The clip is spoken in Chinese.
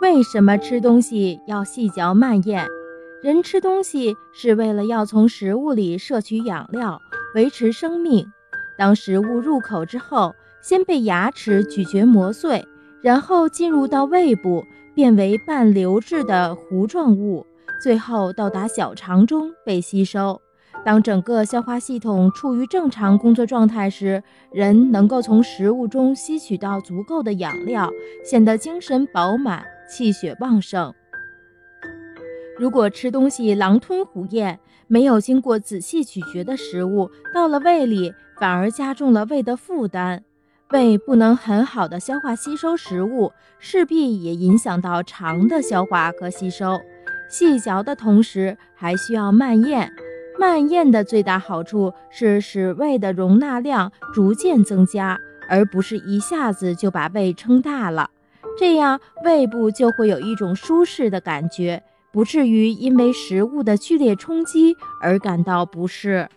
为什么吃东西要细嚼慢咽？人吃东西是为了要从食物里摄取养料，维持生命。当食物入口之后，先被牙齿咀嚼磨碎，然后进入到胃部，变为半流质的糊状物，最后到达小肠中被吸收。当整个消化系统处于正常工作状态时，人能够从食物中吸取到足够的养料，显得精神饱满、气血旺盛。如果吃东西狼吞虎咽，没有经过仔细咀嚼的食物到了胃里，反而加重了胃的负担。胃不能很好的消化吸收食物，势必也影响到肠的消化和吸收。细嚼的同时，还需要慢咽。慢咽的最大好处是使胃的容纳量逐渐增加，而不是一下子就把胃撑大了。这样胃部就会有一种舒适的感觉，不至于因为食物的剧烈冲击而感到不适。